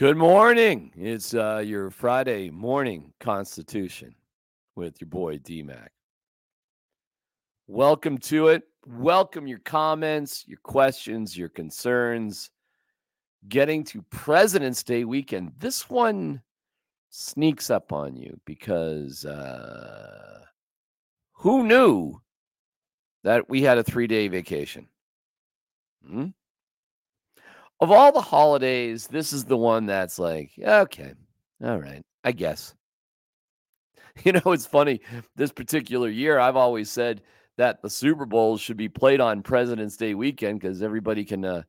Good morning. It's uh, your Friday morning constitution with your boy DMAC. Welcome to it. Welcome your comments, your questions, your concerns. Getting to President's Day weekend. This one sneaks up on you because uh, who knew that we had a three day vacation? Hmm? Of all the holidays, this is the one that's like, okay, all right, I guess. You know, it's funny. This particular year, I've always said that the Super Bowl should be played on President's Day weekend because everybody can uh,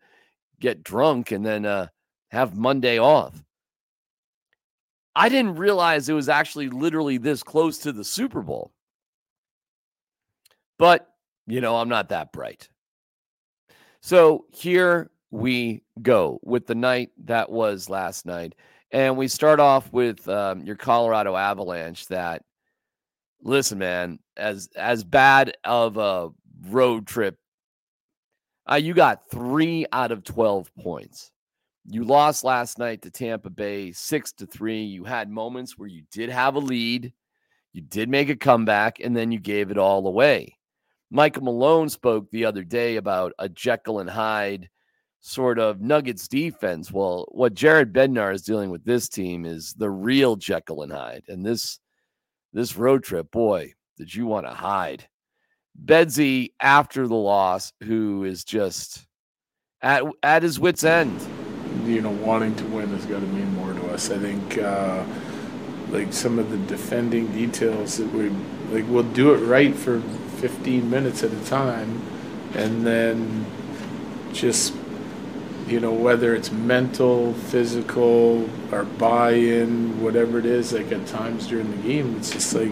get drunk and then uh, have Monday off. I didn't realize it was actually literally this close to the Super Bowl. But, you know, I'm not that bright. So here we go with the night that was last night. And we start off with um, your Colorado Avalanche that, listen, man, as as bad of a road trip, uh, you got three out of 12 points. You lost last night to Tampa Bay six to three. You had moments where you did have a lead, you did make a comeback, and then you gave it all away. Michael Malone spoke the other day about a Jekyll and Hyde sort of Nuggets defense. Well, what Jared Bednar is dealing with this team is the real Jekyll and Hyde. And this this road trip, boy, did you want to hide. Bedsy after the loss, who is just at at his wits' end you know, wanting to win has got to mean more to us. I think, uh, like some of the defending details that we like, we'll do it right for 15 minutes at a time, and then just you know whether it's mental, physical, or buy-in, whatever it is. Like at times during the game, it's just like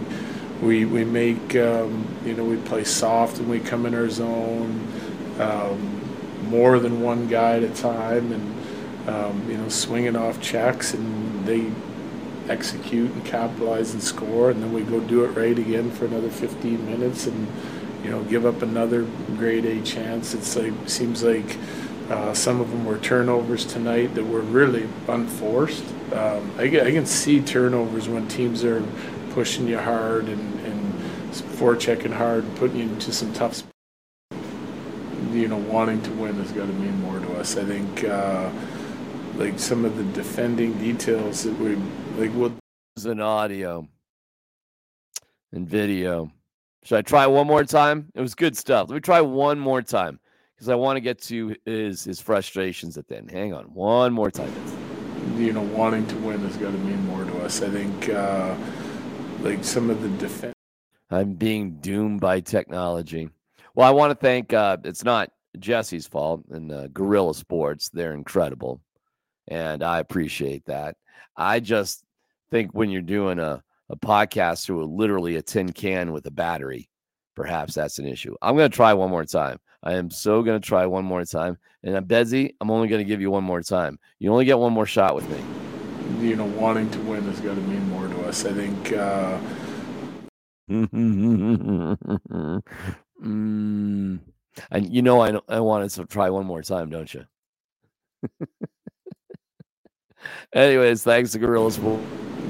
we we make um, you know we play soft and we come in our zone. Um, more than one guy at a time, and um, you know, swinging off checks, and they execute and capitalize and score, and then we go do it right again for another 15 minutes, and you know, give up another grade A chance. It's like seems like uh, some of them were turnovers tonight that were really unforced. Um, I, I, can see turnovers when teams are pushing you hard and, and forechecking hard, putting you into some tough. Spots. You know, wanting to win has got to mean more to us. I think. Uh, like some of the defending details that we like will an audio and video. Should I try one more time? It was good stuff. Let me try one more time because I want to get to his his frustrations at the end. Hang on, one more time. You know, wanting to win has got to mean more to us. I think, uh, like some of the defense. I'm being doomed by technology. Well, I want to thank. Uh, it's not Jesse's fault and uh, Gorilla Sports. They're incredible and I appreciate that. I just think when you're doing a, a podcast through a, literally a tin can with a battery, perhaps that's an issue. I'm going to try one more time. I am so going to try one more time. And I'm Bedsy, I'm only going to give you one more time. You only get one more shot with me. You know, wanting to win has got to mean more to us. I think. Uh... mm. And you know, I I wanted to try one more time, don't you? Anyways, thanks to Gorillas. For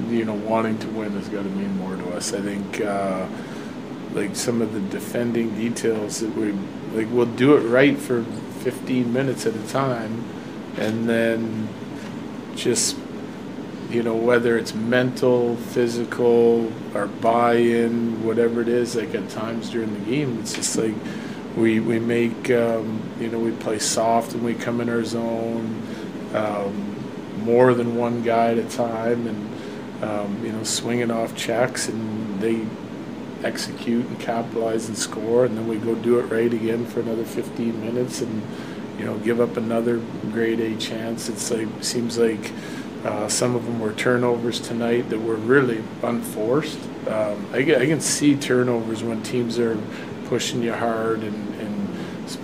you know, wanting to win has got to mean more to us. I think, uh, like some of the defending details that we like, we'll do it right for 15 minutes at a time, and then just you know whether it's mental, physical, or buy-in, whatever it is. Like at times during the game, it's just like we we make um, you know we play soft and we come in our zone. Um, more than one guy at a time, and um, you know, swinging off checks, and they execute and capitalize and score, and then we go do it right again for another 15 minutes, and you know, give up another grade A chance. It's like seems like. Uh, some of them were turnovers tonight that were really unforced. Um, I, I, can see turnovers when teams are pushing you hard and,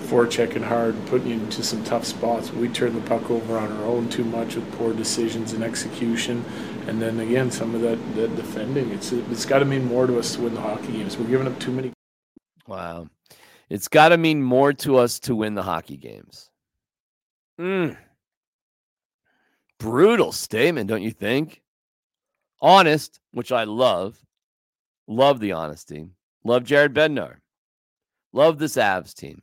forechecking hard, and putting you into some tough spots. We turn the puck over on our own too much with poor decisions and execution, and then again some of that, that defending. It's it's got to mean more to us to win the hockey games. We're giving up too many. Wow, it's got to mean more to us to win the hockey games. Mm. brutal statement, don't you think? Honest, which I love. Love the honesty. Love Jared Bednar. Love this Avs team.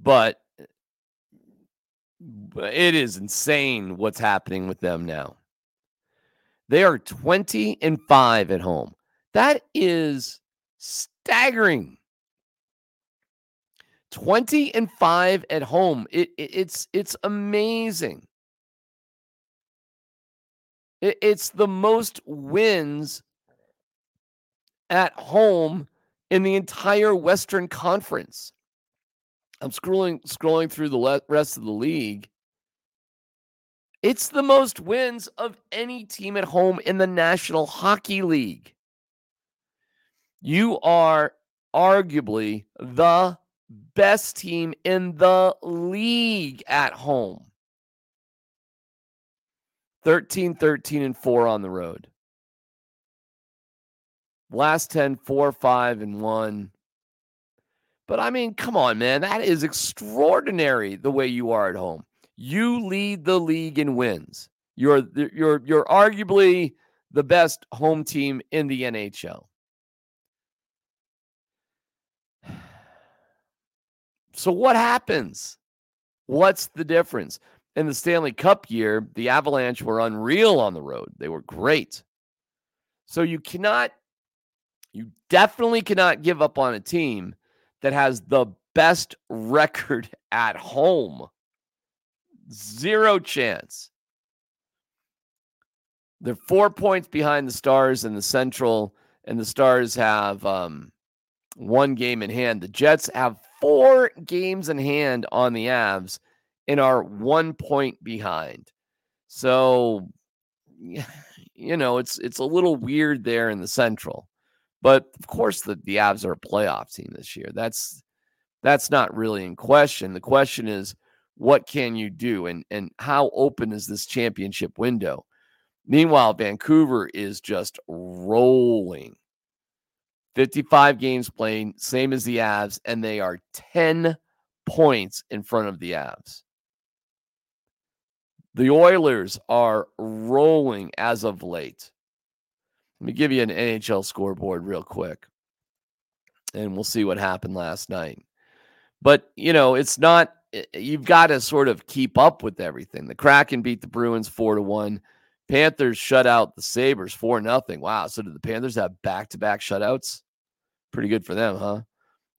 But it is insane what's happening with them now. They are 20 and 5 at home. That is staggering. 20 and 5 at home. It, it it's it's amazing. It, it's the most wins at home in the entire Western Conference. I'm scrolling scrolling through the le- rest of the league. It's the most wins of any team at home in the National Hockey League. You are arguably the best team in the league at home. 13, 13, and 4 on the road. Last 10, 4, 5, and 1. But I mean, come on, man. That is extraordinary the way you are at home. You lead the league in wins. You're you're you're arguably the best home team in the NHL. So what happens? What's the difference? In the Stanley Cup year, the Avalanche were unreal on the road. They were great. So you cannot you definitely cannot give up on a team that has the best record at home. Zero chance. They're four points behind the Stars in the Central, and the Stars have um, one game in hand. The Jets have four games in hand on the Avs and are one point behind. So, you know, it's it's a little weird there in the Central. But of course, the, the Avs are a playoff team this year. That's that's not really in question. The question is, what can you do, and and how open is this championship window? Meanwhile, Vancouver is just rolling. 55 games played, same as the Avs, and they are 10 points in front of the Avs. The Oilers are rolling as of late. Let me give you an NHL scoreboard real quick, and we'll see what happened last night. But, you know, it's not, you've got to sort of keep up with everything. The Kraken beat the Bruins 4 to 1. Panthers shut out the Sabres 4 nothing. Wow. So did the Panthers have back to back shutouts? Pretty good for them, huh?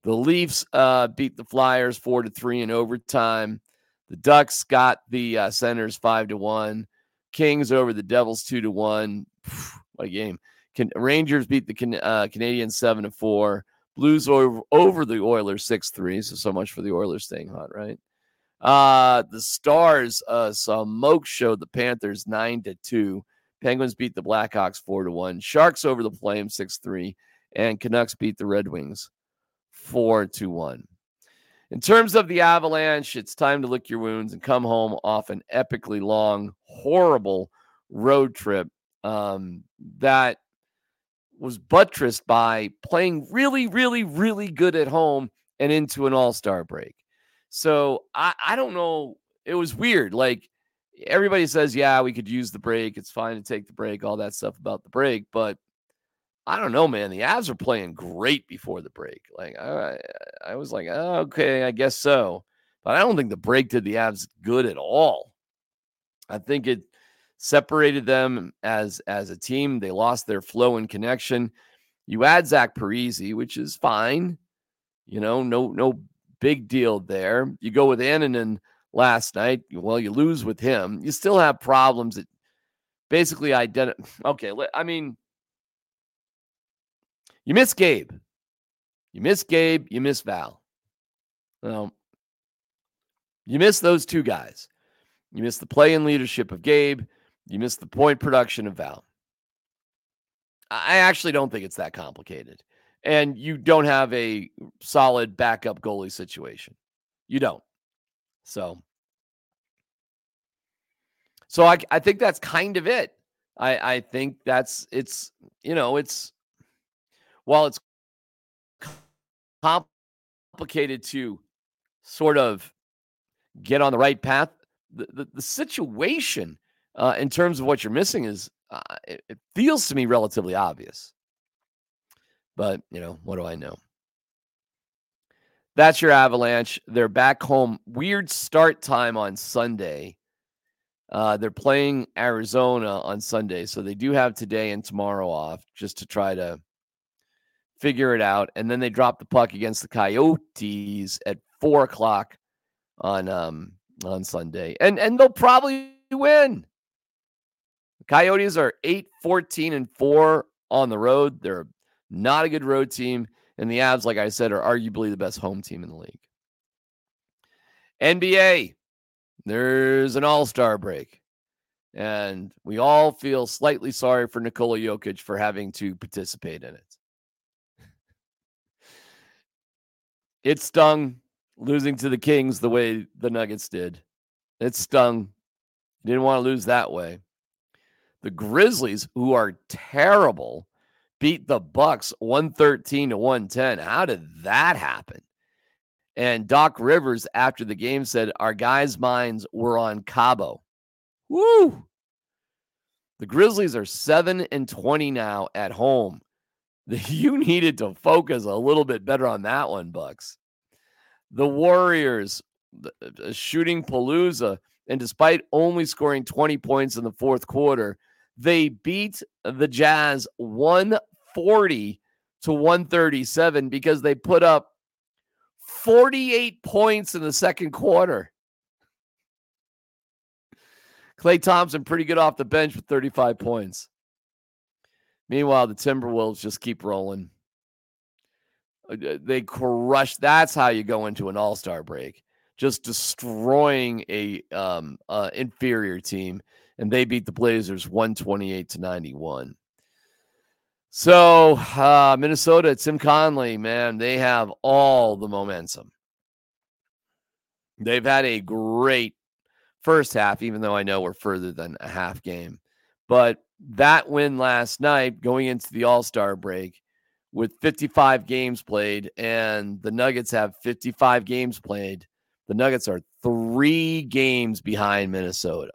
The Leafs uh, beat the Flyers 4 to 3 in overtime. The Ducks got the uh, Senators 5 to 1. Kings over the Devils 2 to 1. What a game. Can, Rangers beat the can, uh, Canadiens seven to four. Blues over, over the Oilers six three. So so much for the Oilers staying hot, right? Uh, the Stars uh, smoke showed the Panthers nine to two. Penguins beat the Blackhawks four to one. Sharks over the Flames six three, and Canucks beat the Red Wings four to one. In terms of the Avalanche, it's time to lick your wounds and come home off an epically long, horrible road trip um, that was buttressed by playing really, really, really good at home and into an all star break. So I, I don't know. It was weird. Like everybody says, yeah, we could use the break. It's fine to take the break, all that stuff about the break. But I don't know, man. The Avs are playing great before the break. Like I, I was like, oh, okay, I guess so. But I don't think the break did the Avs good at all. I think it separated them as as a team. They lost their flow and connection. You add Zach Parise, which is fine. You know, no no big deal there. You go with Annunen last night. Well, you lose with him. You still have problems that basically identify. Okay, I mean, you miss Gabe. You miss Gabe. You miss Val. Well, you miss those two guys. You miss the play and leadership of Gabe. You missed the point production of Val. I actually don't think it's that complicated. And you don't have a solid backup goalie situation. You don't. So, so I, I think that's kind of it. I, I think that's it's you know it's while it's complicated to sort of get on the right path the, the, the situation uh, in terms of what you're missing is uh, it, it feels to me relatively obvious. But, you know, what do I know? That's your Avalanche. They're back home. Weird start time on Sunday. Uh, they're playing Arizona on Sunday. So they do have today and tomorrow off just to try to figure it out. And then they drop the puck against the Coyotes at four o'clock on um on Sunday. And and they'll probably win. Coyotes are 8, 14, and 4 on the road. They're not a good road team. And the Avs, like I said, are arguably the best home team in the league. NBA, there's an all star break. And we all feel slightly sorry for Nikola Jokic for having to participate in it. It stung losing to the Kings the way the Nuggets did. It stung. Didn't want to lose that way. The Grizzlies, who are terrible, beat the Bucks 113 to 110. How did that happen? And Doc Rivers, after the game, said, Our guys' minds were on Cabo. Woo! The Grizzlies are 7 and 20 now at home. You needed to focus a little bit better on that one, Bucks. The Warriors uh, shooting Palooza, and despite only scoring 20 points in the fourth quarter, they beat the Jazz 140 to 137 because they put up 48 points in the second quarter. Klay Thompson pretty good off the bench with 35 points. Meanwhile, the Timberwolves just keep rolling. Uh, they crush. That's how you go into an All Star break, just destroying a um, uh, inferior team and they beat the Blazers 128 to 91. So, uh, Minnesota, Tim Conley, man, they have all the momentum. They've had a great first half, even though I know we're further than a half game. But that win last night, going into the All Star break with 55 games played, and the Nuggets have 55 games played. The Nuggets are three games behind Minnesota.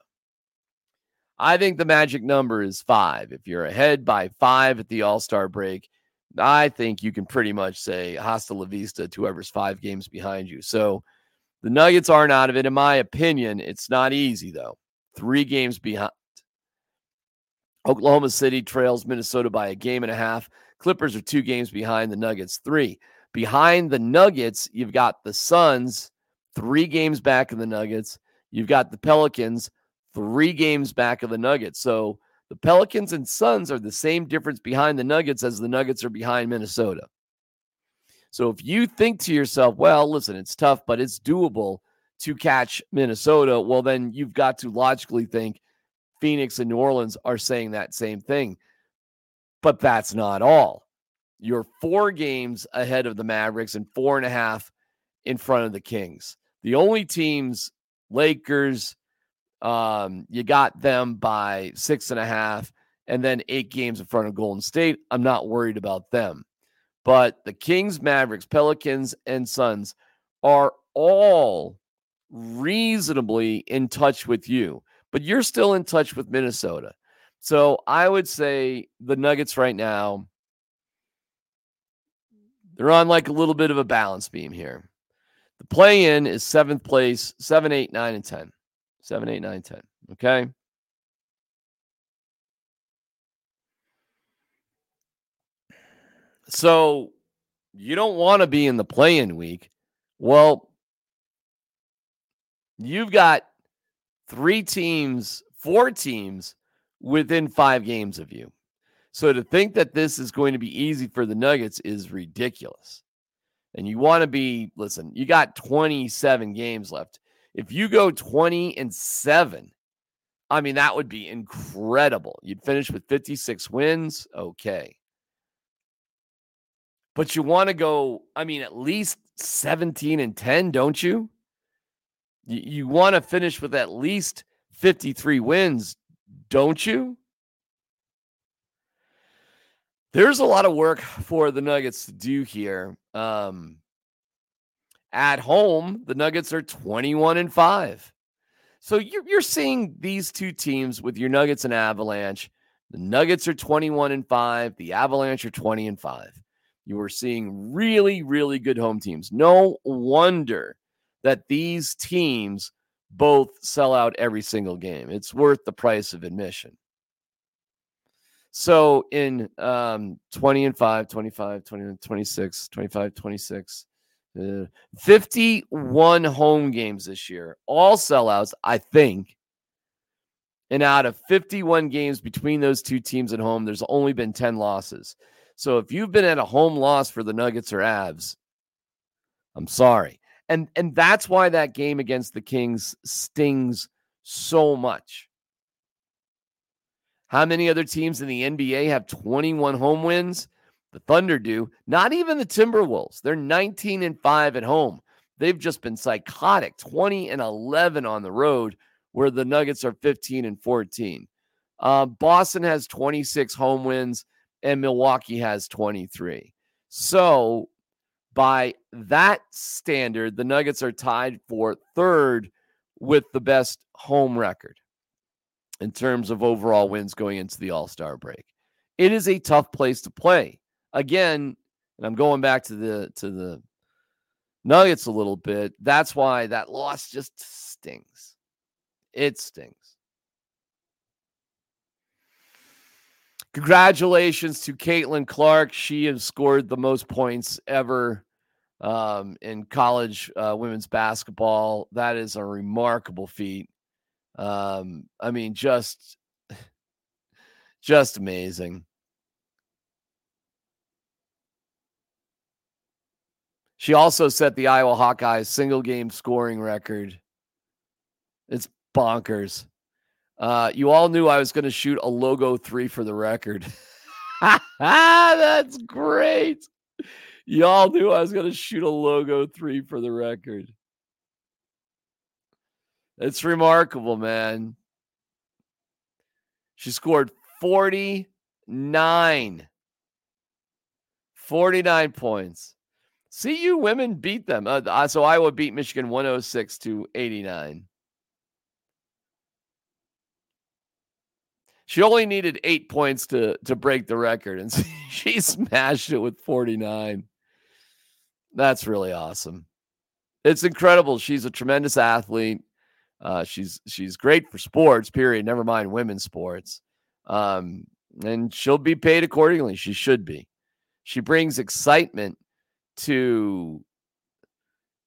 I think the magic number is five. If you're ahead by five at the All Star break, I think you can pretty much say hasta la vista to whoever's five games behind you. So the Nuggets aren't out of it. In my opinion, it's not easy, though. Three games behind. Oklahoma City trails Minnesota by a game and a half. Clippers are two games behind the Nuggets, three. Behind the Nuggets, you've got the Suns, three games back of the Nuggets. You've got the Pelicans, three games back of the Nuggets. So the Pelicans and Suns are the same difference behind the Nuggets as the Nuggets are behind Minnesota. So if you think to yourself, well, listen, it's tough, but it's doable to catch Minnesota, well, then you've got to logically think Phoenix and New Orleans are saying that same thing. But that's not all. You're four games ahead of the Mavericks and four and a half in front of the Kings. The only teams, Lakers, um, you got them by six and a half, and then eight games in front of Golden State. I'm not worried about them. But the Kings, Mavericks, Pelicans, and Suns are all reasonably in touch with you, but you're still in touch with Minnesota. So I would say the Nuggets right now, they're on like a little bit of a balance beam here. The play in is seventh place, seven, eight, nine, and 10. Seven, eight, nine, ten. Okay. So you don't want to be in the play in week. Well, you've got three teams, four teams within five games of you. So to think that this is going to be easy for the Nuggets is ridiculous. And you want to be, listen, you got 27 games left. If you go 20 and 7, I mean, that would be incredible. You'd finish with 56 wins. Okay. But you want to go, I mean, at least 17 and 10, don't you? You, you want to finish with at least 53 wins, don't you? There's a lot of work for the Nuggets to do here. Um, at home, the Nuggets are 21 and 5. So you're, you're seeing these two teams with your Nuggets and Avalanche. The Nuggets are 21 and 5, the Avalanche are 20 and 5. You are seeing really, really good home teams. No wonder that these teams both sell out every single game. It's worth the price of admission. So in um, 20 and 5, 25, 20, 26, 25, 26, uh, 51 home games this year, all sellouts, I think. And out of 51 games between those two teams at home, there's only been 10 losses. So if you've been at a home loss for the Nuggets or Avs, I'm sorry. And and that's why that game against the Kings stings so much. How many other teams in the NBA have 21 home wins? The Thunder do. Not even the Timberwolves. They're 19 and 5 at home. They've just been psychotic, 20 and 11 on the road, where the Nuggets are 15 and 14. Uh, Boston has 26 home wins, and Milwaukee has 23. So, by that standard, the Nuggets are tied for third with the best home record in terms of overall wins going into the All Star break. It is a tough place to play. Again, and I'm going back to the to the Nuggets a little bit. That's why that loss just stings. It stings. Congratulations to Caitlin Clark. She has scored the most points ever um, in college uh, women's basketball. That is a remarkable feat. Um, I mean, just just amazing. She also set the Iowa Hawkeyes single game scoring record. It's bonkers. Uh, you all knew I was going to shoot a logo three for the record. That's great. Y'all knew I was going to shoot a logo three for the record. It's remarkable, man. She scored 49. 49 points. CU women beat them. Uh, so Iowa beat Michigan 106 to 89. She only needed eight points to to break the record, and she smashed it with 49. That's really awesome. It's incredible. She's a tremendous athlete. Uh, she's she's great for sports. Period. Never mind women's sports. Um, and she'll be paid accordingly. She should be. She brings excitement to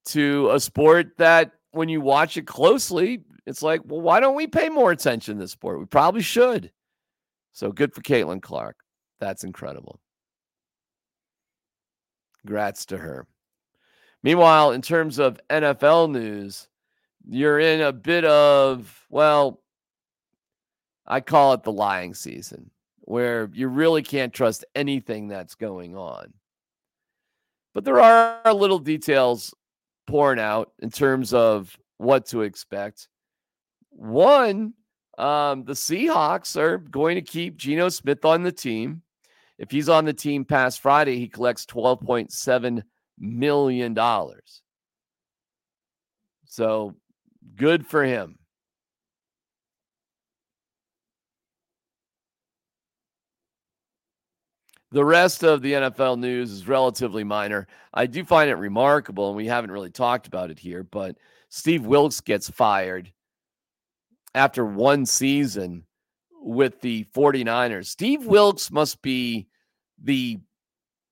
to a sport that, when you watch it closely, it's like, well, why don't we pay more attention to this sport? We probably should. So good for Caitlin Clark. That's incredible. Congrats to her. Meanwhile, in terms of NFL news, you're in a bit of, well, I call it the lying season, where you really can't trust anything that's going on. But there are little details pouring out in terms of what to expect. One, um, the Seahawks are going to keep Geno Smith on the team. If he's on the team past Friday, he collects $12.7 million. So good for him. The rest of the NFL news is relatively minor. I do find it remarkable, and we haven't really talked about it here, but Steve Wilks gets fired after one season with the 49ers. Steve Wilks must be the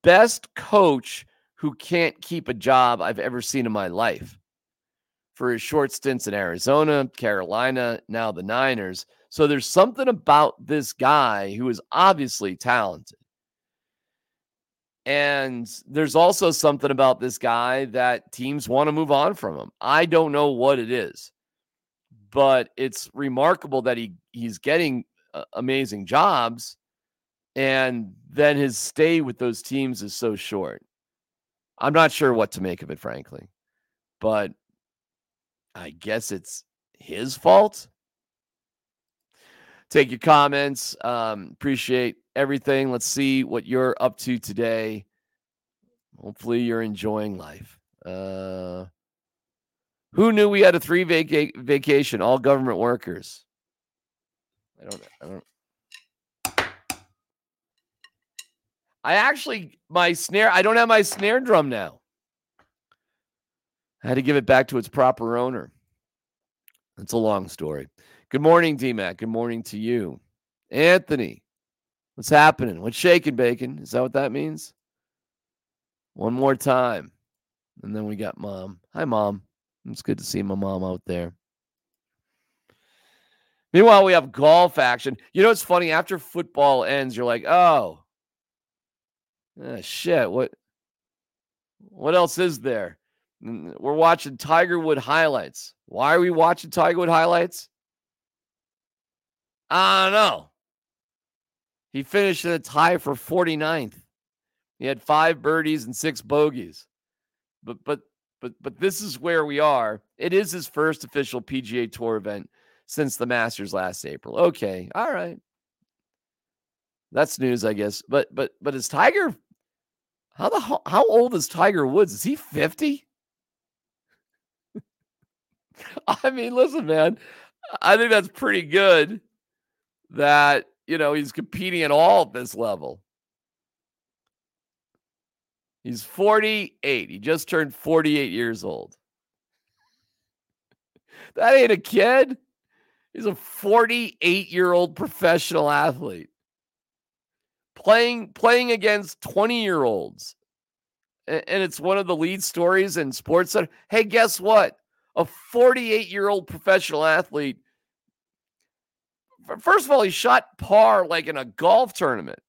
best coach who can't keep a job I've ever seen in my life for his short stints in Arizona, Carolina, now the Niners. So there's something about this guy who is obviously talented. And there's also something about this guy that teams want to move on from him. I don't know what it is, but it's remarkable that he he's getting uh, amazing jobs and then his stay with those teams is so short. I'm not sure what to make of it frankly. But I guess it's his fault. Take your comments. Um, appreciate everything. Let's see what you're up to today. Hopefully, you're enjoying life. Uh, Who knew we had a three vaca- vacation? All government workers. I don't. I don't. I actually my snare. I don't have my snare drum now. I had to give it back to its proper owner. It's a long story. Good morning, DMAC. Good morning to you, Anthony. What's happening? What's shaking, bacon? Is that what that means? One more time, and then we got mom. Hi, mom. It's good to see my mom out there. Meanwhile, we have golf action. You know, it's funny. After football ends, you're like, oh, ah, shit. What? What else is there? We're watching Tiger Wood highlights. Why are we watching Tiger Wood highlights? I don't know. He finished in a tie for 49th. He had five birdies and six bogeys. But but but but this is where we are. It is his first official PGA Tour event since the Masters last April. Okay, all right. That's news, I guess. But but but is Tiger how the how old is Tiger Woods? Is he 50? I mean, listen, man. I think that's pretty good that, you know, he's competing at all at this level. He's 48. He just turned 48 years old. That ain't a kid. He's a 48 year old professional athlete playing playing against 20 year olds. And it's one of the lead stories in sports. Hey, guess what? A 48 year old professional athlete. First of all, he shot par like in a golf tournament.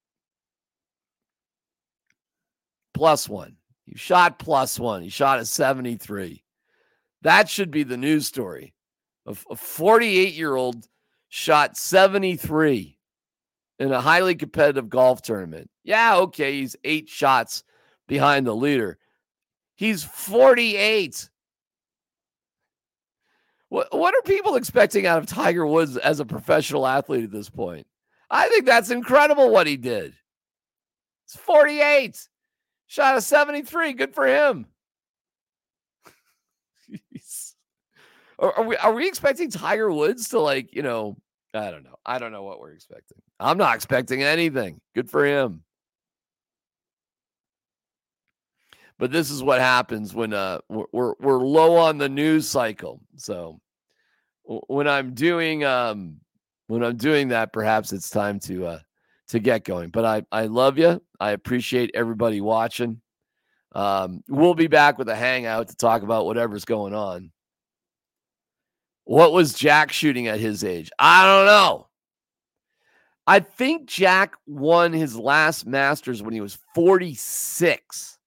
Plus one. He shot plus one. He shot a 73. That should be the news story. A 48 year old shot 73 in a highly competitive golf tournament. Yeah, okay, he's eight shots behind the leader. He's 48. What, what are people expecting out of Tiger Woods as a professional athlete at this point? I think that's incredible what he did. It's 48. Shot a 73. Good for him. are, we are we expecting Tiger Woods to like, you know, I don't know. I don't know what we're expecting. I'm not expecting anything. Good for him. But this is what happens when uh we're we're low on the news cycle. So when I'm doing um when I'm doing that, perhaps it's time to uh to get going. But I I love you. I appreciate everybody watching. Um, we'll be back with a hangout to talk about whatever's going on. What was Jack shooting at his age? I don't know. I think Jack won his last Masters when he was 46.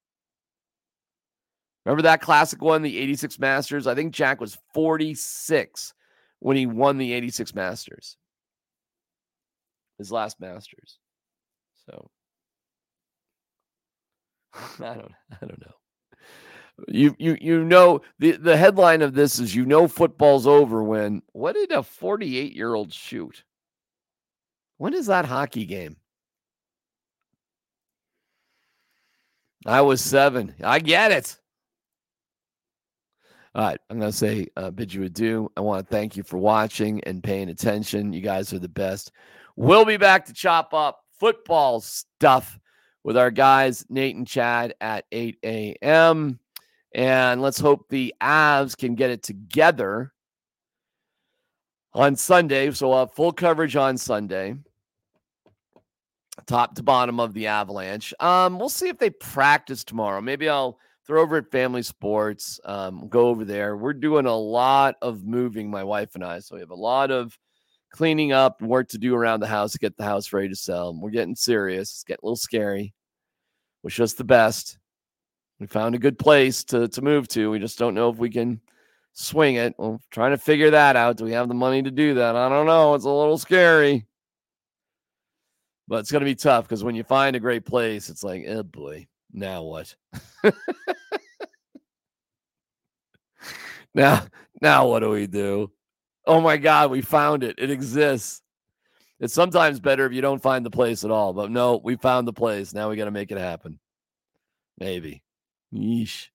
Remember that classic one, the 86 Masters? I think Jack was 46 when he won the 86 Masters. His last Masters. So I don't I don't know. You you you know the the headline of this is you know football's over when what did a 48 year old shoot? When is that hockey game? I was seven. I get it. All right, I'm going to say uh, bid you adieu. I want to thank you for watching and paying attention. You guys are the best. We'll be back to chop up football stuff with our guys, Nate and Chad, at 8 a.m. And let's hope the Avs can get it together on Sunday. So we'll have full coverage on Sunday, top to bottom of the Avalanche. Um, we'll see if they practice tomorrow. Maybe I'll they're over at Family Sports. Um, go over there. We're doing a lot of moving, my wife and I. So we have a lot of cleaning up and work to do around the house to get the house ready to sell. We're getting serious. It's getting a little scary. Wish us the best. We found a good place to, to move to. We just don't know if we can swing it. We're trying to figure that out. Do we have the money to do that? I don't know. It's a little scary. But it's going to be tough because when you find a great place, it's like, oh boy, now what? now, now what do we do? Oh my God, we found it. It exists. It's sometimes better if you don't find the place at all. But no, we found the place. Now we got to make it happen. Maybe. Yeesh.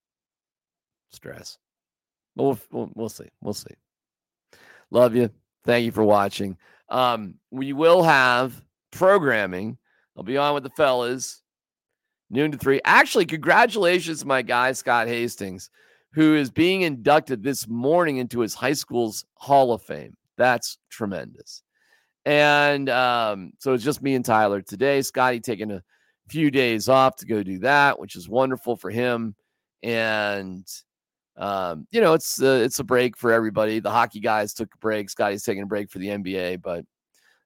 Stress. But we'll, we'll, we'll see. We'll see. Love you. Thank you for watching. Um, we will have programming. I'll be on with the fellas noon to three. Actually, congratulations, my guy, Scott Hastings, who is being inducted this morning into his high school's Hall of Fame. That's tremendous. And um, so it's just me and Tyler today. Scotty taking a few days off to go do that, which is wonderful for him. And um, you know, it's uh, it's a break for everybody. The hockey guys took a break. Scotty's taking a break for the NBA, but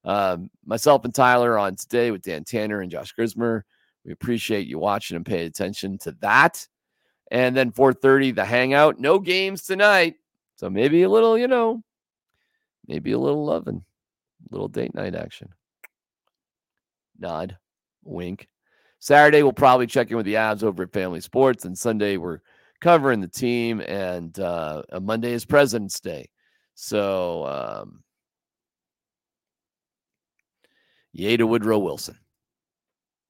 um, myself and Tyler on today with Dan Tanner and Josh Grismer. We appreciate you watching and paying attention to that. And then 4:30, the hangout. No games tonight, so maybe a little, you know, maybe a little loving little date night action. Nod, wink. Saturday, we'll probably check in with the Avs over at Family Sports. And Sunday, we're covering the team. And uh, Monday is President's Day. So, um, yay to Woodrow Wilson.